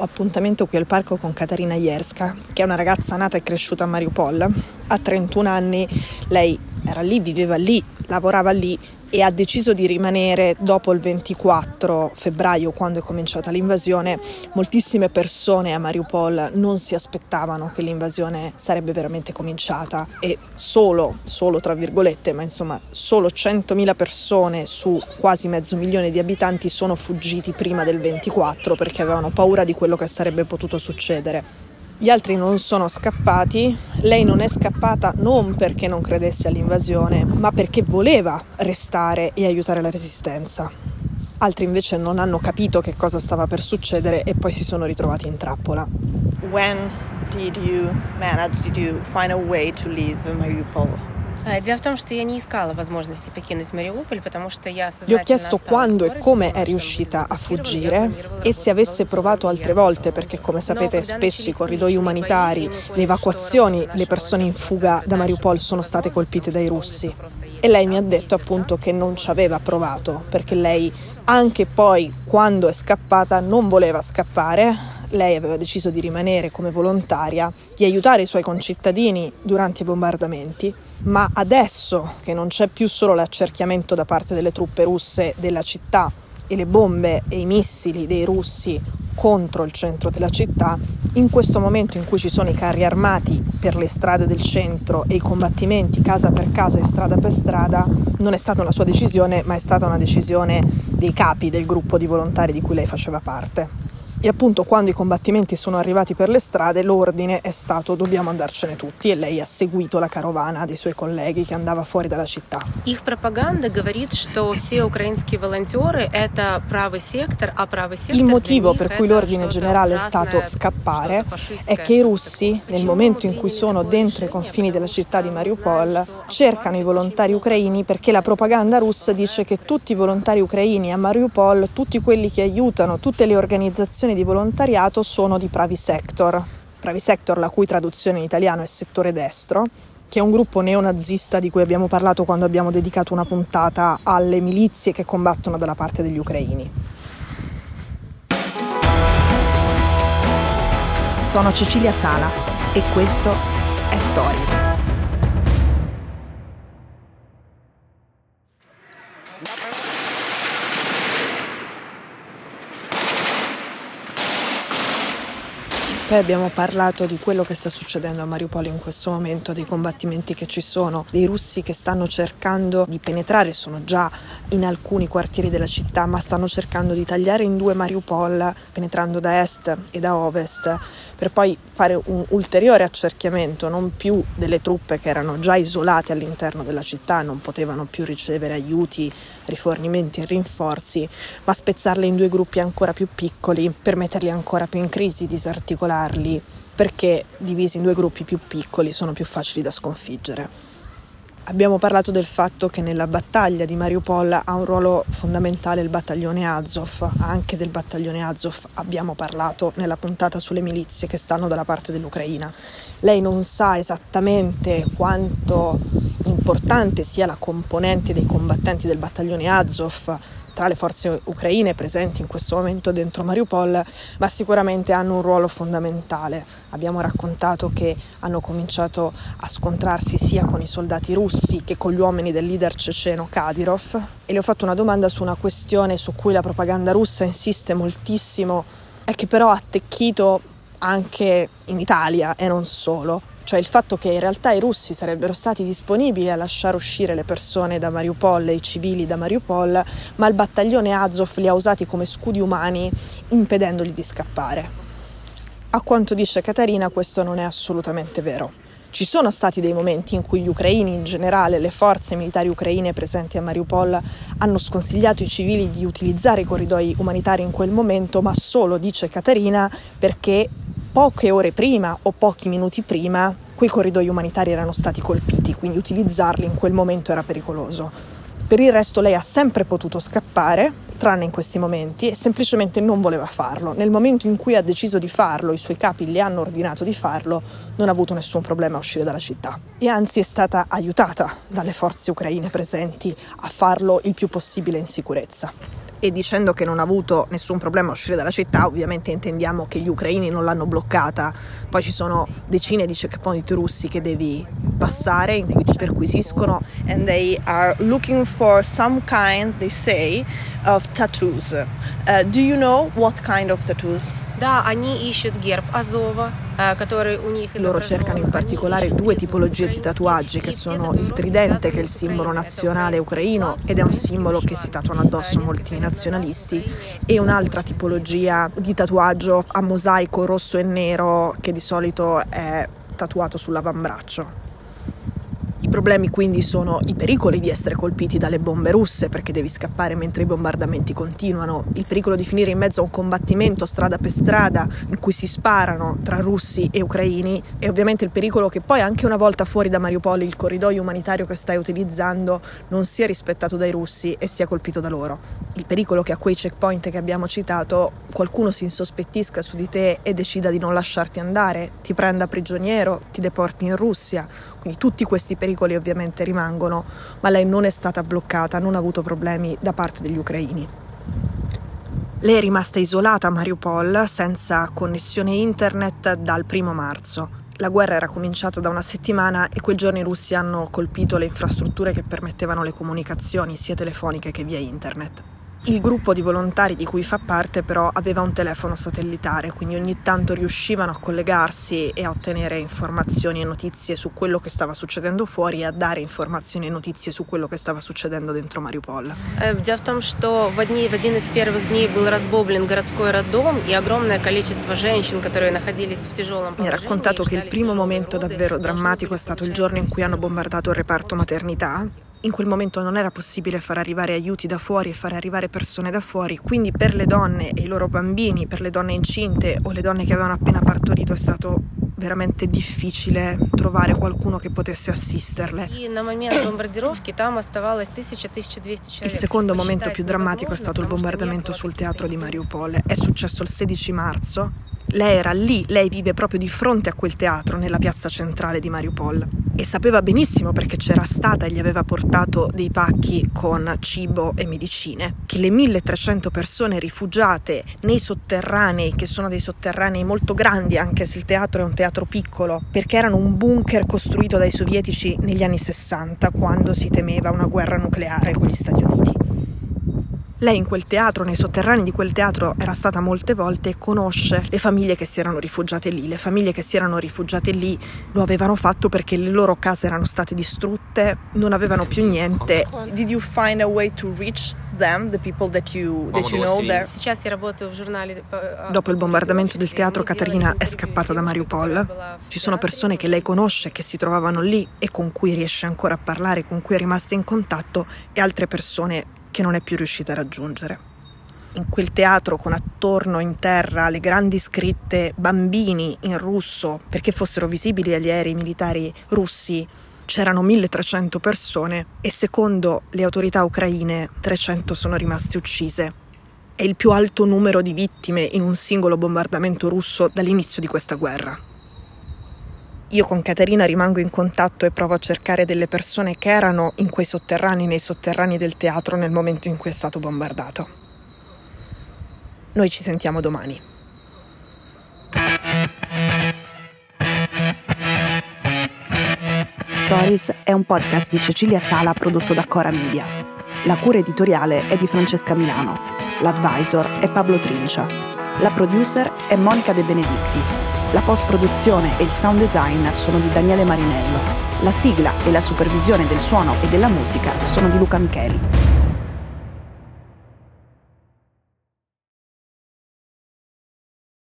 appuntamento qui al parco con Katarina Jerska, che è una ragazza nata e cresciuta a Mariupol. A 31 anni lei era lì, viveva lì, lavorava lì e ha deciso di rimanere dopo il 24 febbraio quando è cominciata l'invasione. Moltissime persone a Mariupol non si aspettavano che l'invasione sarebbe veramente cominciata e solo, solo tra virgolette, ma insomma solo 100.000 persone su quasi mezzo milione di abitanti sono fuggiti prima del 24 perché avevano paura di quello che sarebbe potuto succedere. Gli altri non sono scappati, lei non è scappata non perché non credesse all'invasione, ma perché voleva restare e aiutare la resistenza. Altri invece non hanno capito che cosa stava per succedere e poi si sono ritrovati in trappola. When did you manage, did you find a way to leave Mariupol? Дело в том, что я не искала возможности покинуть Мариуполь, потому что я Gli ho chiesto quando e come è riuscita a fuggire e se avesse provato altre volte, perché come sapete spesso i corridoi umanitari, le evacuazioni, le persone in fuga da Mariupol sono state colpite dai russi. E lei mi ha detto appunto che non ci aveva provato, perché lei anche poi quando è scappata non voleva scappare, lei aveva deciso di rimanere come volontaria, di aiutare i suoi concittadini durante i bombardamenti, ma adesso che non c'è più solo l'accerchiamento da parte delle truppe russe della città e le bombe e i missili dei russi contro il centro della città, in questo momento in cui ci sono i carri armati per le strade del centro e i combattimenti casa per casa e strada per strada, non è stata una sua decisione, ma è stata una decisione dei capi del gruppo di volontari di cui lei faceva parte. E appunto quando i combattimenti sono arrivati per le strade l'ordine è stato dobbiamo andarcene tutti e lei ha seguito la carovana dei suoi colleghi che andava fuori dalla città. Их пропаганда говорит, что все украинские волонтеры это правый сектор, а правый сектор Il motivo per cui l'ordine generale è stato scappare è che i russi, nel momento in cui sono dentro i confini della città di Mariupol, cercano i volontari ucraini perché la propaganda russa dice che tutti i volontari ucraini a Mariupol, tutti quelli che aiutano, tutte le organizzazioni organizzazioni di volontariato sono di Pravi Sector. Pravi Sector, la cui traduzione in italiano è settore destro, che è un gruppo neonazista di cui abbiamo parlato quando abbiamo dedicato una puntata alle milizie che combattono dalla parte degli ucraini. Sono Cecilia Sala e questo è Stories. Poi abbiamo parlato di quello che sta succedendo a Mariupol in questo momento, dei combattimenti che ci sono, dei russi che stanno cercando di penetrare, sono già in alcuni quartieri della città, ma stanno cercando di tagliare in due Mariupol, penetrando da est e da ovest per poi fare un ulteriore accerchiamento, non più delle truppe che erano già isolate all'interno della città, non potevano più ricevere aiuti, rifornimenti e rinforzi, ma spezzarle in due gruppi ancora più piccoli per metterli ancora più in crisi, disarticolarli, perché divisi in due gruppi più piccoli sono più facili da sconfiggere. Abbiamo parlato del fatto che nella battaglia di Mariupol ha un ruolo fondamentale il battaglione Azov, anche del battaglione Azov abbiamo parlato nella puntata sulle milizie che stanno dalla parte dell'Ucraina. Lei non sa esattamente quanto importante sia la componente dei combattenti del battaglione Azov tra le forze ucraine presenti in questo momento dentro Mariupol, ma sicuramente hanno un ruolo fondamentale. Abbiamo raccontato che hanno cominciato a scontrarsi sia con i soldati russi che con gli uomini del leader ceceno Kadyrov e le ho fatto una domanda su una questione su cui la propaganda russa insiste moltissimo e che però ha attecchito anche in Italia e non solo cioè il fatto che in realtà i russi sarebbero stati disponibili a lasciare uscire le persone da Mariupol e i civili da Mariupol, ma il battaglione Azov li ha usati come scudi umani impedendogli di scappare. A quanto dice Katarina questo non è assolutamente vero. Ci sono stati dei momenti in cui gli ucraini, in generale le forze militari ucraine presenti a Mariupol, hanno sconsigliato i civili di utilizzare i corridoi umanitari in quel momento, ma solo, dice Katarina, perché poche ore prima o pochi minuti prima quei corridoi umanitari erano stati colpiti, quindi utilizzarli in quel momento era pericoloso. Per il resto lei ha sempre potuto scappare, tranne in questi momenti, e semplicemente non voleva farlo. Nel momento in cui ha deciso di farlo, i suoi capi le hanno ordinato di farlo, non ha avuto nessun problema a uscire dalla città. E anzi è stata aiutata dalle forze ucraine presenti a farlo il più possibile in sicurezza e dicendo che non ha avuto nessun problema a uscire dalla città, ovviamente intendiamo che gli ucraini non l'hanno bloccata. Poi ci sono decine di checkpoint russi che devi passare in cui ti perquisiscono and they are looking for some kind, they say, of tattoos. Uh, do you know what kind of tattoos? Да, они ищут герб Азова, который у них loro cercano in particolare due tipologie di tatuaggi che sono il tridente che è il simbolo nazionale ucraino ed è un simbolo che si tatuano addosso molti nazionalisti e un'altra tipologia di tatuaggio a mosaico rosso e nero che di solito è tatuato sull'avambraccio. I problemi quindi sono i pericoli di essere colpiti dalle bombe russe perché devi scappare mentre i bombardamenti continuano, il pericolo di finire in mezzo a un combattimento strada per strada in cui si sparano tra russi e ucraini e ovviamente il pericolo che poi anche una volta fuori da Mariupol il corridoio umanitario che stai utilizzando non sia rispettato dai russi e sia colpito da loro. Il pericolo che a quei checkpoint che abbiamo citato qualcuno si insospettisca su di te e decida di non lasciarti andare, ti prenda prigioniero, ti deporti in Russia. Quindi tutti questi pericoli ovviamente rimangono, ma lei non è stata bloccata, non ha avuto problemi da parte degli ucraini. Lei è rimasta isolata a Mariupol senza connessione internet dal primo marzo. La guerra era cominciata da una settimana e quel giorno i russi hanno colpito le infrastrutture che permettevano le comunicazioni sia telefoniche che via internet. Il gruppo di volontari di cui fa parte però aveva un telefono satellitare, quindi ogni tanto riuscivano a collegarsi e a ottenere informazioni e notizie su quello che stava succedendo fuori e a dare informazioni e notizie su quello che stava succedendo dentro Mariupol. Дело в том, что в, одни, в один из первых дней был разбомблен городской роддом и огромное количество женщин, которые находились в тяжелом Mi ha raccontato che il primo momento davvero drammatico è stato il giorno in cui hanno bombardato il reparto maternità in quel momento non era possibile far arrivare aiuti da fuori e fare arrivare persone da fuori, quindi per le donne e i loro bambini, per le donne incinte o le donne che avevano appena partorito è stato veramente difficile trovare qualcuno che potesse assisterle. Il secondo momento più drammatico è stato il bombardamento sul teatro di Mariupol. È successo il 16 marzo lei era lì, lei vive proprio di fronte a quel teatro, nella piazza centrale di Mariupol. E sapeva benissimo perché c'era stata e gli aveva portato dei pacchi con cibo e medicine, che le 1300 persone rifugiate nei sotterranei, che sono dei sotterranei molto grandi, anche se il teatro è un teatro piccolo, perché erano un bunker costruito dai sovietici negli anni 60, quando si temeva una guerra nucleare con gli Stati Uniti. Lei in quel teatro, nei sotterranei di quel teatro, era stata molte volte e conosce le famiglie che si erano rifugiate lì. Le famiglie che si erano rifugiate lì lo avevano fatto perché le loro case erano state distrutte, non avevano più niente. Did you find a way to reach them, the people that you, that you know there? Dopo il bombardamento del teatro, Caterina è scappata da Mariupol. Ci sono persone che lei conosce, che si trovavano lì e con cui riesce ancora a parlare, con cui è rimasta in contatto, e altre persone che non è più riuscita a raggiungere. In quel teatro con attorno in terra le grandi scritte bambini in russo perché fossero visibili agli aerei militari russi c'erano 1300 persone e secondo le autorità ucraine 300 sono rimaste uccise. È il più alto numero di vittime in un singolo bombardamento russo dall'inizio di questa guerra. Io con Caterina rimango in contatto e provo a cercare delle persone che erano in quei sotterranei, nei sotterranei del teatro nel momento in cui è stato bombardato. Noi ci sentiamo domani. Stories è un podcast di Cecilia Sala prodotto da Cora Media. La cura editoriale è di Francesca Milano. L'advisor è Pablo Trincia. La producer è Monica De Benedictis. La post-produzione e il sound design sono di Daniele Marinello. La sigla e la supervisione del suono e della musica sono di Luca Micheli.